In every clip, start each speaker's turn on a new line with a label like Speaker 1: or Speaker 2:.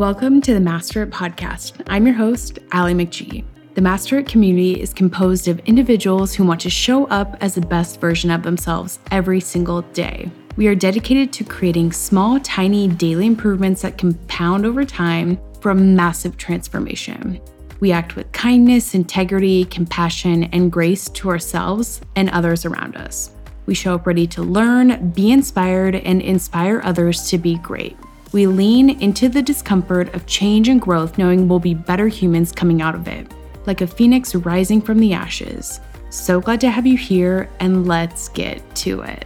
Speaker 1: Welcome to the Master It podcast. I'm your host, Allie McGee. The Master It community is composed of individuals who want to show up as the best version of themselves every single day. We are dedicated to creating small, tiny daily improvements that compound over time for a massive transformation. We act with kindness, integrity, compassion, and grace to ourselves and others around us. We show up ready to learn, be inspired, and inspire others to be great. We lean into the discomfort of change and growth, knowing we'll be better humans coming out of it, like a phoenix rising from the ashes. So glad to have you here, and let's get to it.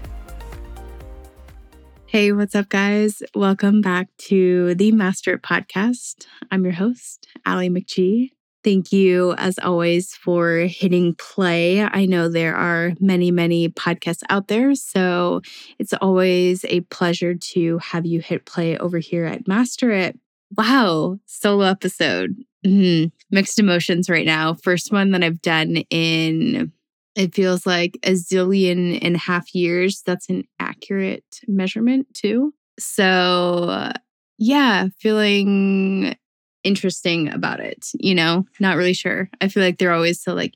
Speaker 1: Hey, what's up, guys? Welcome back to the Master Podcast. I'm your host, Allie McGee. Thank you, as always, for hitting play. I know there are many, many podcasts out there, so it's always a pleasure to have you hit play over here at Master It. Wow, solo episode. Mm-hmm. Mixed emotions right now. First one that I've done in, it feels like a zillion and a half years. That's an accurate measurement, too. So, yeah, feeling interesting about it, you know, not really sure. I feel like they're always so like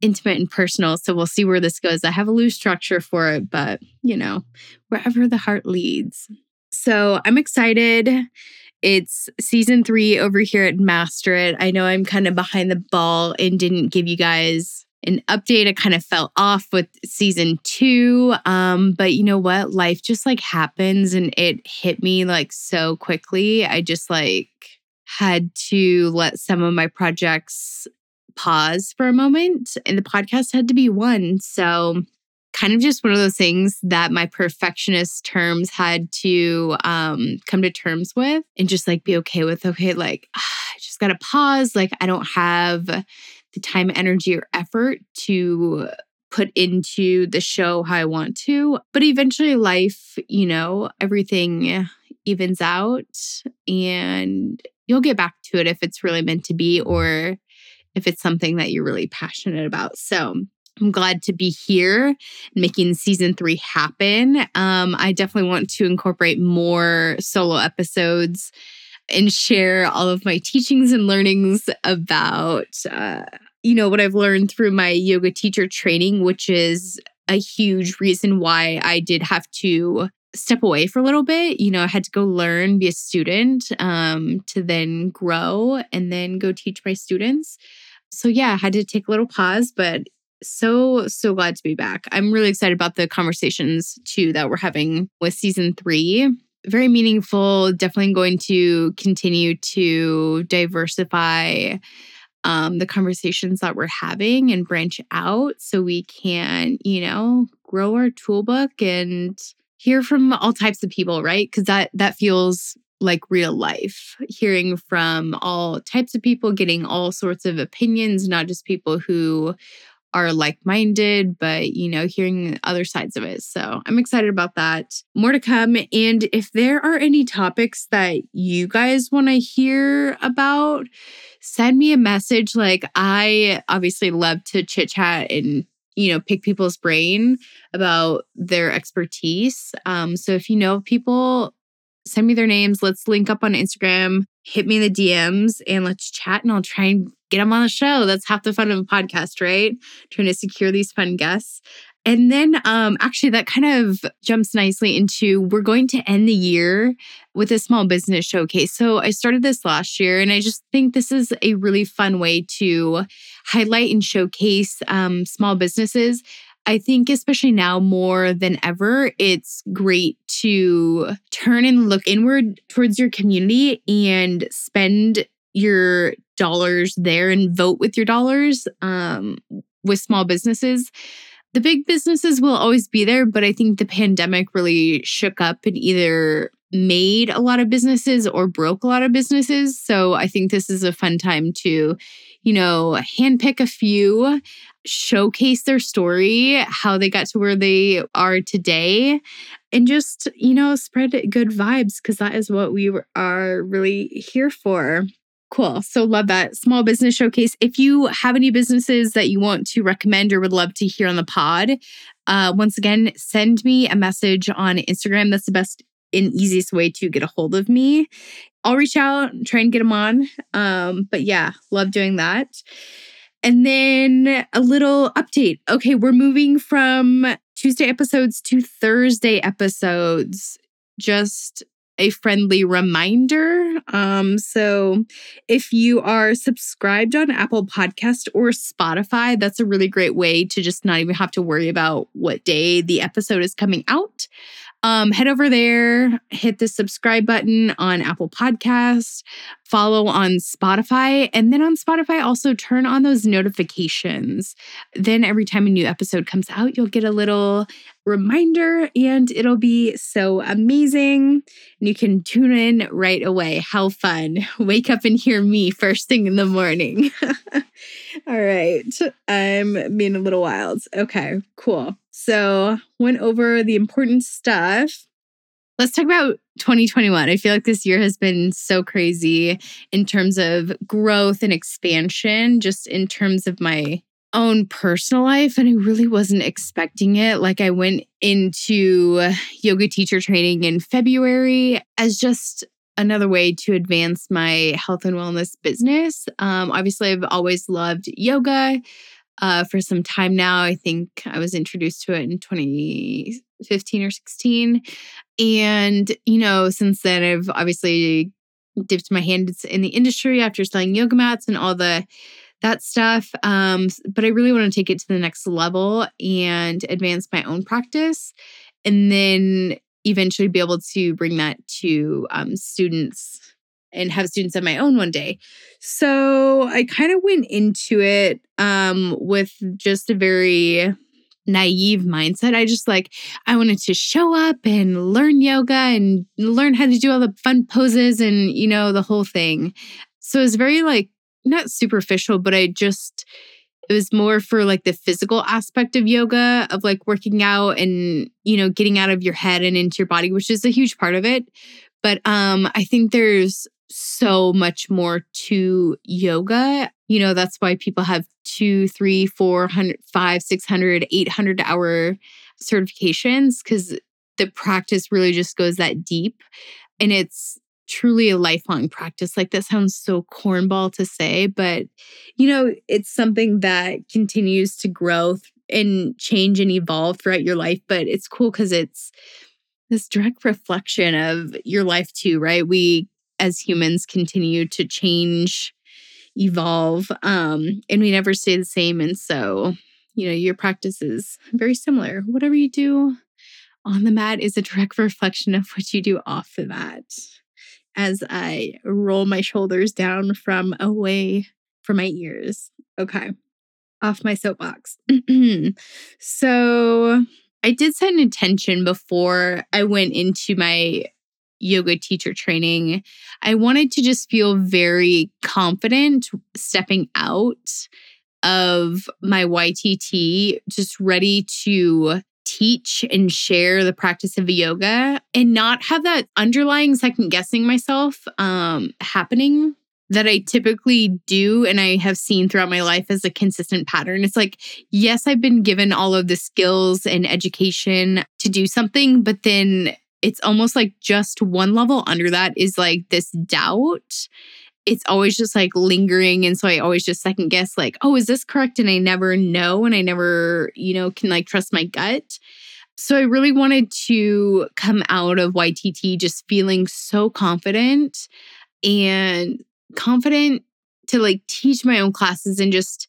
Speaker 1: intimate and personal. So we'll see where this goes. I have a loose structure for it, but you know, wherever the heart leads. So I'm excited. It's season three over here at Master It. I know I'm kind of behind the ball and didn't give you guys an update. I kind of fell off with season two. Um, but you know what? Life just like happens and it hit me like so quickly. I just like had to let some of my projects pause for a moment, and the podcast had to be one. So, kind of just one of those things that my perfectionist terms had to um, come to terms with and just like be okay with. Okay, like I just got to pause. Like, I don't have the time, energy, or effort to put into the show how I want to. But eventually, life, you know, everything evens out and you'll get back to it if it's really meant to be or if it's something that you're really passionate about. So I'm glad to be here making season three happen. Um, I definitely want to incorporate more solo episodes and share all of my teachings and learnings about, uh, you know, what I've learned through my yoga teacher training, which is a huge reason why I did have to step away for a little bit. You know, I had to go learn, be a student, um, to then grow and then go teach my students. So yeah, I had to take a little pause, but so so glad to be back. I'm really excited about the conversations too that we're having with season 3. Very meaningful, definitely going to continue to diversify um, the conversations that we're having and branch out so we can, you know, grow our toolbook and hear from all types of people, right? Because that that feels like real life. Hearing from all types of people, getting all sorts of opinions, not just people who are like-minded, but you know, hearing other sides of it. So, I'm excited about that. More to come and if there are any topics that you guys want to hear about, send me a message like I obviously love to chit-chat and you know, pick people's brain about their expertise. Um, so if you know people, send me their names. Let's link up on Instagram, hit me in the DMs, and let's chat. And I'll try and get them on the show. That's half the fun of a podcast, right? Trying to secure these fun guests. And then um, actually, that kind of jumps nicely into we're going to end the year with a small business showcase. So I started this last year, and I just think this is a really fun way to highlight and showcase um, small businesses. I think, especially now more than ever, it's great to turn and look inward towards your community and spend your dollars there and vote with your dollars um, with small businesses the big businesses will always be there, but I think the pandemic really shook up and either made a lot of businesses or broke a lot of businesses. So I think this is a fun time to, you know, handpick a few, showcase their story, how they got to where they are today, and just, you know, spread good vibes because that is what we are really here for. Cool. So love that small business showcase. If you have any businesses that you want to recommend or would love to hear on the pod, uh, once again, send me a message on Instagram. That's the best and easiest way to get a hold of me. I'll reach out, try and get them on. Um, but yeah, love doing that. And then a little update. Okay, we're moving from Tuesday episodes to Thursday episodes. Just a friendly reminder. Um, so if you are subscribed on Apple Podcast or Spotify, that's a really great way to just not even have to worry about what day the episode is coming out. Um, head over there, hit the subscribe button on Apple Podcast, follow on Spotify, and then on Spotify, also turn on those notifications. Then every time a new episode comes out, you'll get a little reminder and it'll be so amazing. And you can tune in right away. How fun. Wake up and hear me first thing in the morning. All right. I'm being a little wild. Okay, cool. So, went over the important stuff. Let's talk about 2021. I feel like this year has been so crazy in terms of growth and expansion, just in terms of my own personal life. And I really wasn't expecting it. Like, I went into yoga teacher training in February as just another way to advance my health and wellness business. Um, obviously, I've always loved yoga uh, for some time now. I think I was introduced to it in 2015 or 16. And, you know, since then, I've obviously dipped my hands in the industry after selling yoga mats and all the that stuff. Um, but I really want to take it to the next level and advance my own practice. And then eventually be able to bring that to um, students and have students of my own one day. So I kind of went into it um, with just a very naive mindset. I just like, I wanted to show up and learn yoga and learn how to do all the fun poses and, you know, the whole thing. So it was very like, not superficial, but I just, it was more for like the physical aspect of yoga, of like working out and, you know, getting out of your head and into your body, which is a huge part of it. But um, I think there's so much more to yoga. You know, that's why people have two, three, four hundred, five, six hundred, eight hundred hour certifications because the practice really just goes that deep. And it's truly a lifelong practice. Like that sounds so cornball to say, but you know, it's something that continues to grow and change and evolve throughout your life. But it's cool because it's this direct reflection of your life too, right? We as humans continue to change, evolve, um, and we never stay the same. And so, you know, your practice is very similar. Whatever you do on the mat is a direct reflection of what you do off the mat. As I roll my shoulders down from away from my ears. Okay, off my soapbox. so, I did set an intention before I went into my yoga teacher training, I wanted to just feel very confident stepping out of my YTT, just ready to teach and share the practice of yoga and not have that underlying second guessing myself um, happening that I typically do and I have seen throughout my life as a consistent pattern. It's like, yes, I've been given all of the skills and education to do something, but then it's almost like just one level under that is like this doubt. It's always just like lingering. And so I always just second guess, like, oh, is this correct? And I never know. And I never, you know, can like trust my gut. So I really wanted to come out of YTT just feeling so confident and confident to like teach my own classes and just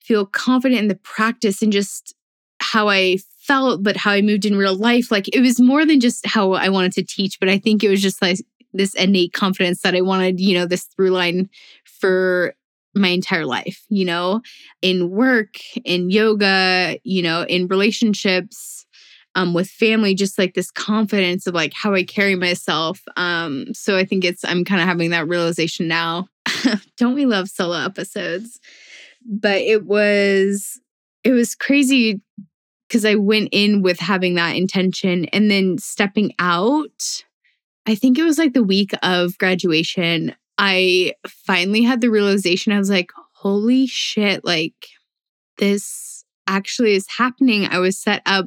Speaker 1: feel confident in the practice and just how I felt, but how I moved in real life. Like it was more than just how I wanted to teach, but I think it was just like this innate confidence that I wanted, you know, this through line for my entire life, you know, in work, in yoga, you know, in relationships, um, with family, just like this confidence of like how I carry myself. Um, so I think it's I'm kind of having that realization now. Don't we love solo episodes? But it was it was crazy because I went in with having that intention and then stepping out. I think it was like the week of graduation. I finally had the realization I was like, holy shit, like this actually is happening. I was set up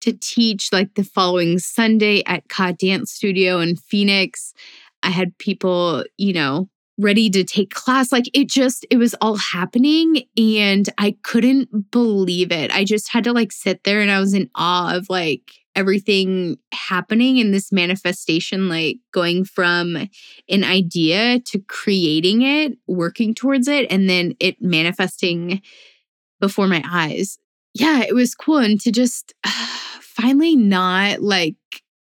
Speaker 1: to teach like the following Sunday at Ka Dance Studio in Phoenix. I had people, you know, ready to take class. Like it just, it was all happening and I couldn't believe it. I just had to like sit there and I was in awe of like everything happening in this manifestation, like going from an idea to creating it, working towards it, and then it manifesting before my eyes. Yeah, it was cool. And to just finally not like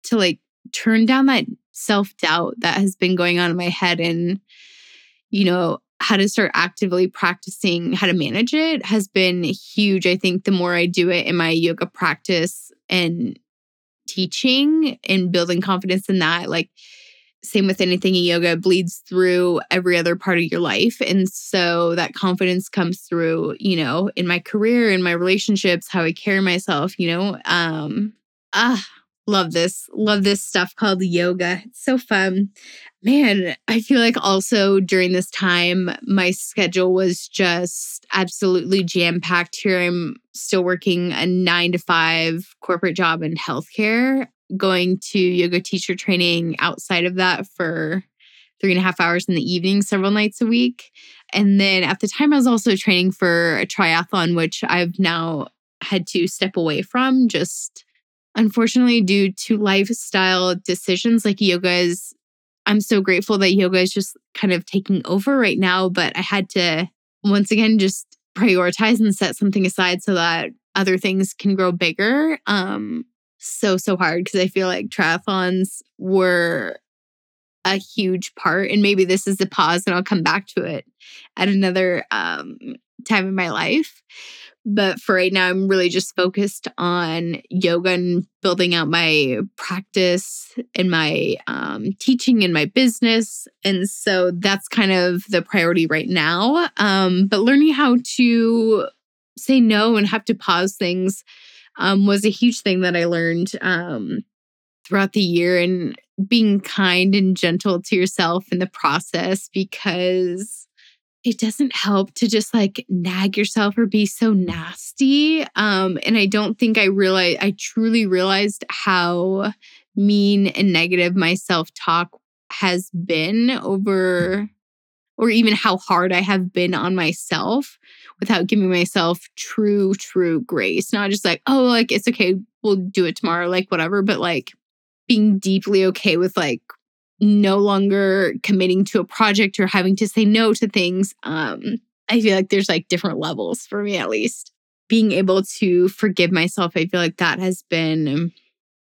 Speaker 1: to like turn down that self doubt that has been going on in my head and, you know, how to start actively practicing how to manage it has been huge. I think the more I do it in my yoga practice and teaching and building confidence in that, like, same with anything in yoga bleeds through every other part of your life and so that confidence comes through you know in my career in my relationships how i carry myself you know um ah love this love this stuff called yoga. It's so fun. Man i feel like also during this time my schedule was just absolutely jam packed here. I'm still working a 9 to 5 corporate job in healthcare going to yoga teacher training outside of that for three and a half hours in the evening several nights a week. And then at the time i was also training for a triathlon which i've now had to step away from just unfortunately, due to lifestyle decisions, like yoga is, I'm so grateful that yoga is just kind of taking over right now. But I had to, once again, just prioritize and set something aside so that other things can grow bigger. Um, so, so hard because I feel like triathlons were a huge part. And maybe this is a pause and I'll come back to it at another um, time in my life. But for right now, I'm really just focused on yoga and building out my practice and my um, teaching and my business. And so that's kind of the priority right now. Um, but learning how to say no and have to pause things um, was a huge thing that I learned um, throughout the year and being kind and gentle to yourself in the process because it doesn't help to just like nag yourself or be so nasty. Um, and I don't think I realized, I truly realized how mean and negative my self talk has been over, or even how hard I have been on myself without giving myself true, true grace. Not just like, oh, like it's okay, we'll do it tomorrow, like whatever, but like being deeply okay with like no longer committing to a project or having to say no to things. Um, I feel like there's like different levels for me, at least. Being able to forgive myself, I feel like that has been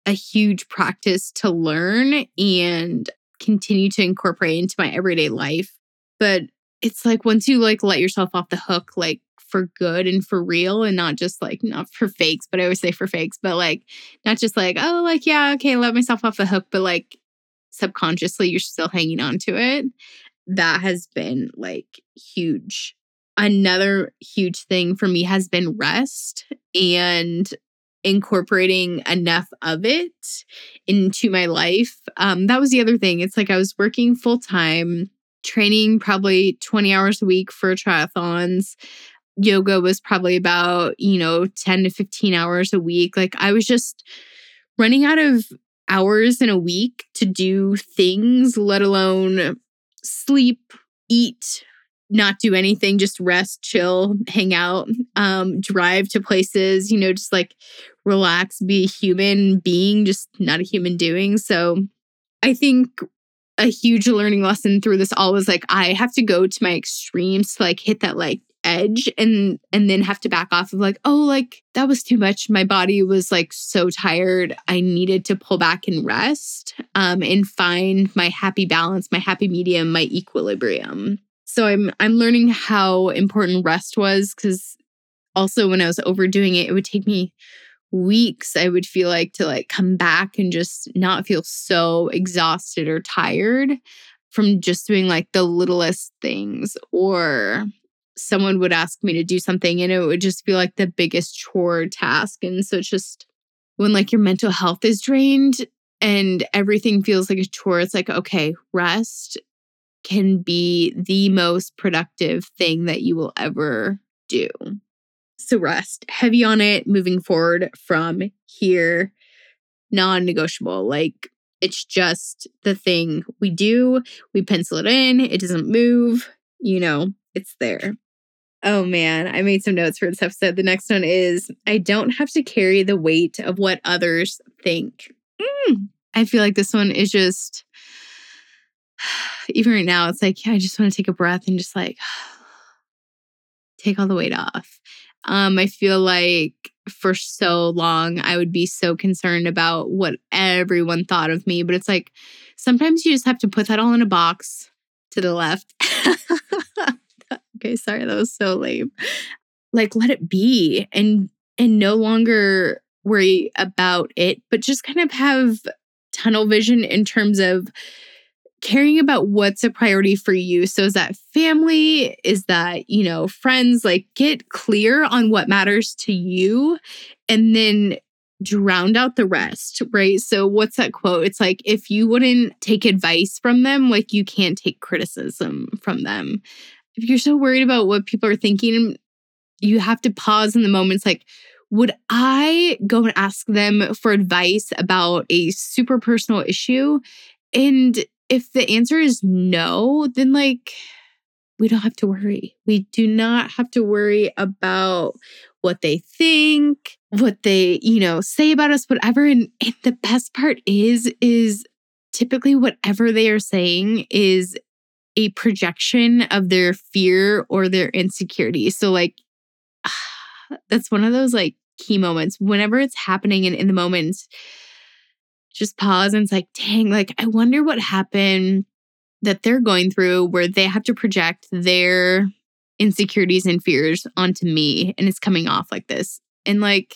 Speaker 1: a huge practice to learn and continue to incorporate into my everyday life. But it's like once you like let yourself off the hook, like for good and for real and not just like not for fakes, but I always say for fakes, but like not just like, oh, like, yeah, okay, let myself off the hook, but like subconsciously you're still hanging on to it. That has been like huge. Another huge thing for me has been rest and incorporating enough of it into my life. Um, that was the other thing. It's like I was working full time, training probably 20 hours a week for triathlons. Yoga was probably about, you know, 10 to 15 hours a week. Like I was just running out of hours in a week to do things, let alone sleep, eat, not do anything, just rest, chill, hang out, um, drive to places, you know, just like relax, be a human being, just not a human doing. So I think a huge learning lesson through this all was like I have to go to my extremes to like hit that like edge and and then have to back off of like oh like that was too much. My body was like so tired. I needed to pull back and rest um and find my happy balance my happy medium my equilibrium. So i'm i'm learning how important rest was cuz also when i was overdoing it it would take me weeks i would feel like to like come back and just not feel so exhausted or tired from just doing like the littlest things or someone would ask me to do something and it would just be like the biggest chore task. And so it's just when like your mental health is drained and everything feels like a chore, it's like, okay, rest can be the most productive thing that you will ever do. So, rest, heavy on it moving forward from here, non negotiable. Like, it's just the thing we do. We pencil it in, it doesn't move, you know, it's there. Oh man, I made some notes for this episode. The next one is I don't have to carry the weight of what others think. Mm. I feel like this one is just, even right now, it's like, yeah, I just want to take a breath and just like take all the weight off. Um, I feel like for so long I would be so concerned about what everyone thought of me, but it's like sometimes you just have to put that all in a box to the left. okay, sorry, that was so lame. Like let it be and and no longer worry about it, but just kind of have tunnel vision in terms of caring about what's a priority for you. So is that family? Is that, you know, friends? Like get clear on what matters to you and then drown out the rest, right? So what's that quote? It's like if you wouldn't take advice from them, like you can't take criticism from them. If you're so worried about what people are thinking, you have to pause in the moments like would I go and ask them for advice about a super personal issue? And if the answer is no, then like we don't have to worry. We do not have to worry about what they think, what they, you know, say about us, whatever. And, and the best part is, is typically whatever they are saying is a projection of their fear or their insecurity. So, like, that's one of those like key moments. Whenever it's happening and in the moment, just pause and it's like, dang, like, I wonder what happened that they're going through where they have to project their insecurities and fears onto me and it's coming off like this. And like,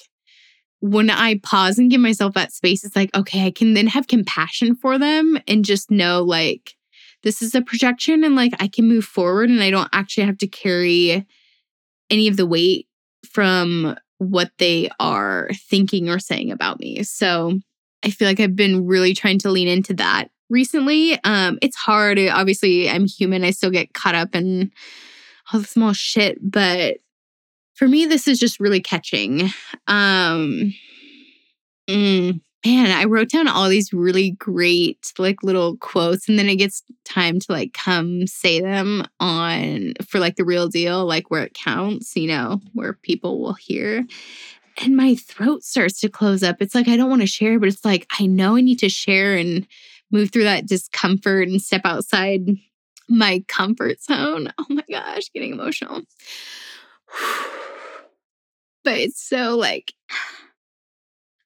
Speaker 1: when I pause and give myself that space, it's like, okay, I can then have compassion for them and just know like, this is a projection and like I can move forward and I don't actually have to carry any of the weight from what they are thinking or saying about me. So I feel like I've been really trying to lean into that recently. Um, it's hard. Obviously, I'm human. I still get caught up in all the small shit, but for me, this is just really catching. Um, mm, man, I wrote down all these really great like little quotes, and then it gets time to like come say them on for like the real deal, like where it counts, you know, where people will hear and my throat starts to close up. It's like I don't want to share, but it's like I know I need to share and move through that discomfort and step outside my comfort zone. Oh my gosh, getting emotional. but it's so like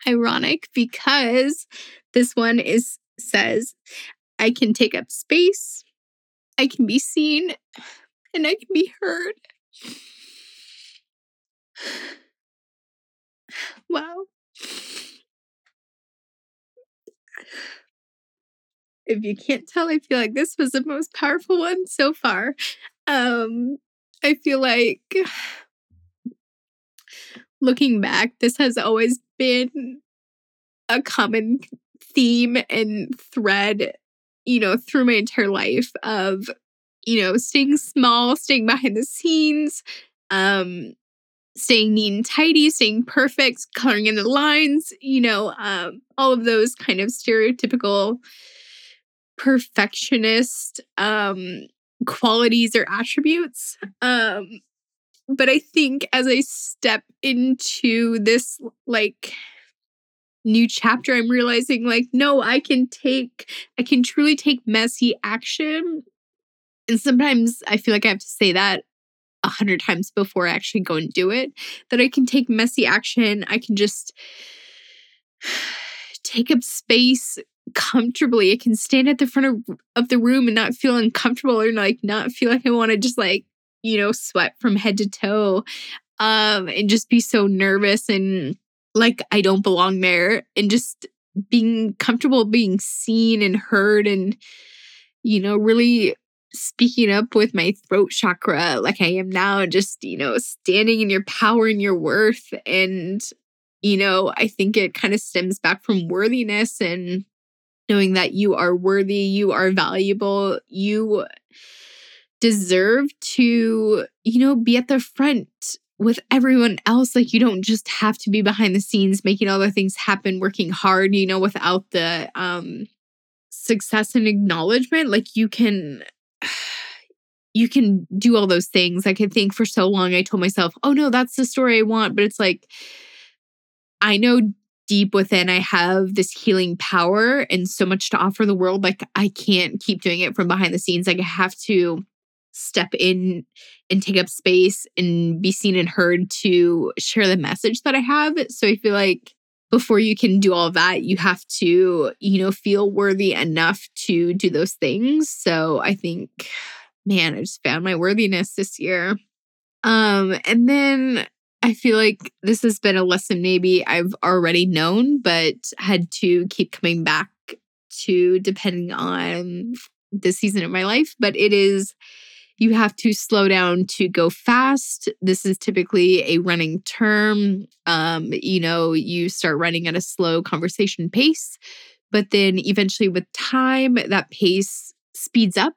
Speaker 1: ironic because this one is says I can take up space, I can be seen, and I can be heard. Wow. If you can't tell, I feel like this was the most powerful one so far. Um, I feel like looking back, this has always been a common theme and thread, you know, through my entire life of, you know, staying small, staying behind the scenes, um, staying neat and tidy, staying perfect, coloring in the lines, you know, um, all of those kind of stereotypical perfectionist um, qualities or attributes. Um, but I think as I step into this like new chapter, I'm realizing like, no, I can take, I can truly take messy action. And sometimes I feel like I have to say that a hundred times before I actually go and do it, that I can take messy action. I can just take up space comfortably. I can stand at the front of, of the room and not feel uncomfortable or like not feel like I want to just like, you know, sweat from head to toe. Um, and just be so nervous and like I don't belong there and just being comfortable being seen and heard and you know really speaking up with my throat chakra like I am now, just, you know, standing in your power and your worth. And, you know, I think it kind of stems back from worthiness and knowing that you are worthy, you are valuable, you deserve to, you know, be at the front with everyone else, like you don't just have to be behind the scenes making all the things happen, working hard, you know, without the um success and acknowledgement. Like you can you can do all those things. I think for so long I told myself, oh no, that's the story I want. But it's like I know deep within I have this healing power and so much to offer the world. Like I can't keep doing it from behind the scenes. Like I have to step in and take up space and be seen and heard to share the message that I have. So I feel like before you can do all that, you have to, you know, feel worthy enough to do those things. So I think, man, I just found my worthiness this year. Um, and then I feel like this has been a lesson maybe I've already known, but had to keep coming back to depending on the season of my life. But it is you have to slow down to go fast. This is typically a running term. Um, you know, you start running at a slow conversation pace, but then eventually with time, that pace speeds up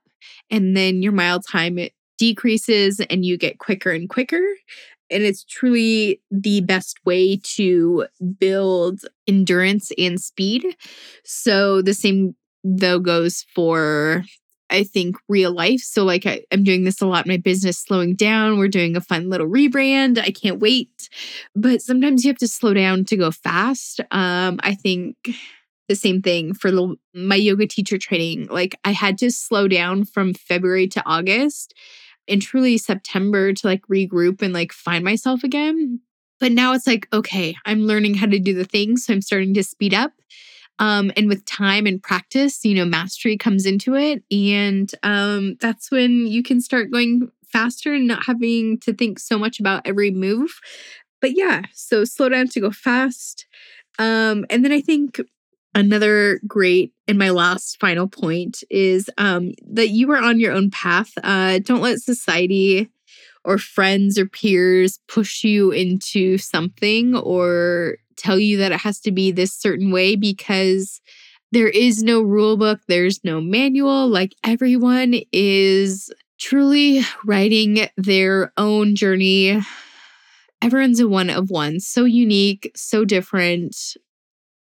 Speaker 1: and then your mile time decreases and you get quicker and quicker. And it's truly the best way to build endurance and speed. So the same though goes for I think real life. So like I, am doing this a lot my business, slowing down. We're doing a fun little rebrand. I can't wait. But sometimes you have to slow down to go fast. Um, I think the same thing for the, my yoga teacher training. Like I had to slow down from February to August and truly September to like regroup and like find myself again. But now it's like, okay, I'm learning how to do the thing. So I'm starting to speed up. Um, and with time and practice, you know, mastery comes into it. And um, that's when you can start going faster and not having to think so much about every move. But yeah, so slow down to go fast. Um, and then I think another great and my last final point is um, that you are on your own path. Uh, don't let society or friends or peers push you into something or tell you that it has to be this certain way because there is no rule book, there's no manual. Like everyone is truly writing their own journey. Everyone's a one of one, so unique, so different.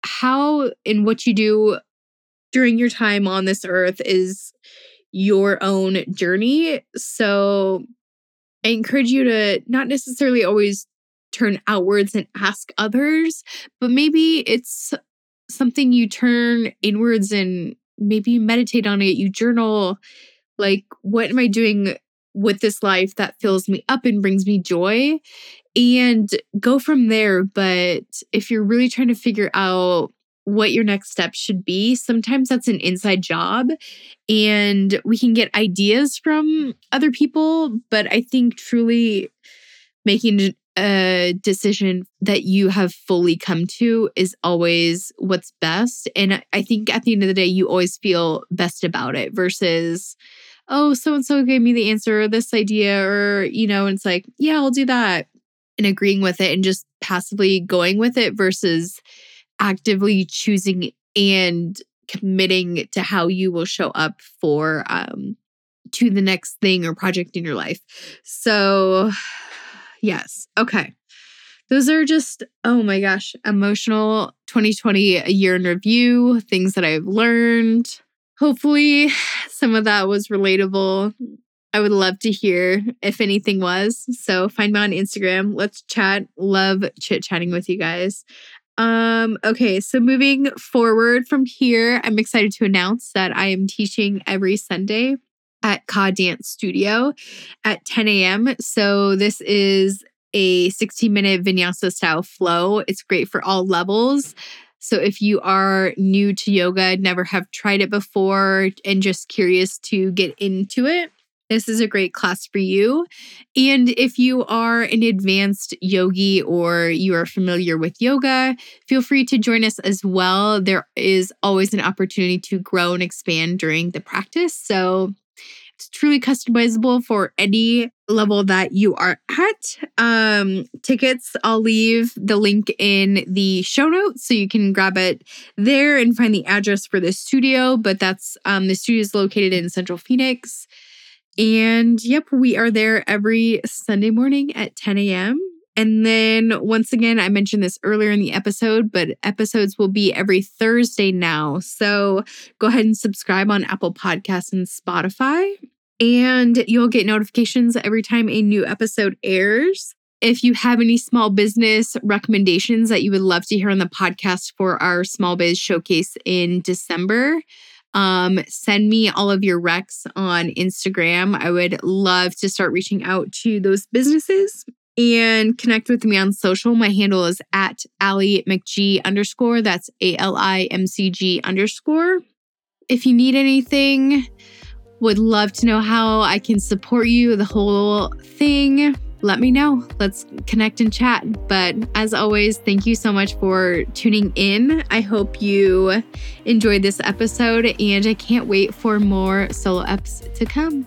Speaker 1: How and what you do during your time on this earth is your own journey. So I encourage you to not necessarily always turn outwards and ask others, but maybe it's something you turn inwards and maybe you meditate on it, you journal. Like, what am I doing with this life that fills me up and brings me joy? And go from there. But if you're really trying to figure out what your next step should be. Sometimes that's an inside job and we can get ideas from other people, but I think truly making a decision that you have fully come to is always what's best. And I think at the end of the day, you always feel best about it versus, oh, so and so gave me the answer or this idea, or, you know, and it's like, yeah, I'll do that. And agreeing with it and just passively going with it versus actively choosing and committing to how you will show up for um to the next thing or project in your life. So Yes. Okay. Those are just, oh my gosh, emotional 2020 a year in review, things that I've learned. Hopefully, some of that was relatable. I would love to hear if anything was. So find me on Instagram. Let's chat. Love chit chatting with you guys. Um, okay, so moving forward from here, I'm excited to announce that I am teaching every Sunday at Ka Dance Studio at 10 a.m. So this is a 16 minute vinyasa style flow. It's great for all levels. So if you are new to yoga, never have tried it before, and just curious to get into it, this is a great class for you. And if you are an advanced yogi or you are familiar with yoga, feel free to join us as well. There is always an opportunity to grow and expand during the practice. So truly customizable for any level that you are at. Um, tickets, I'll leave the link in the show notes so you can grab it there and find the address for the studio. But that's um, the studio is located in Central Phoenix. And yep, we are there every Sunday morning at 10 a.m. And then once again, I mentioned this earlier in the episode, but episodes will be every Thursday now. So go ahead and subscribe on Apple Podcasts and Spotify, and you'll get notifications every time a new episode airs. If you have any small business recommendations that you would love to hear on the podcast for our small biz showcase in December, um, send me all of your recs on Instagram. I would love to start reaching out to those businesses and connect with me on social. My handle is at Ali McG underscore. That's A L I M C G underscore. If you need anything, would love to know how I can support you, the whole thing. Let me know. Let's connect and chat. But as always, thank you so much for tuning in. I hope you enjoyed this episode, and I can't wait for more solo eps to come.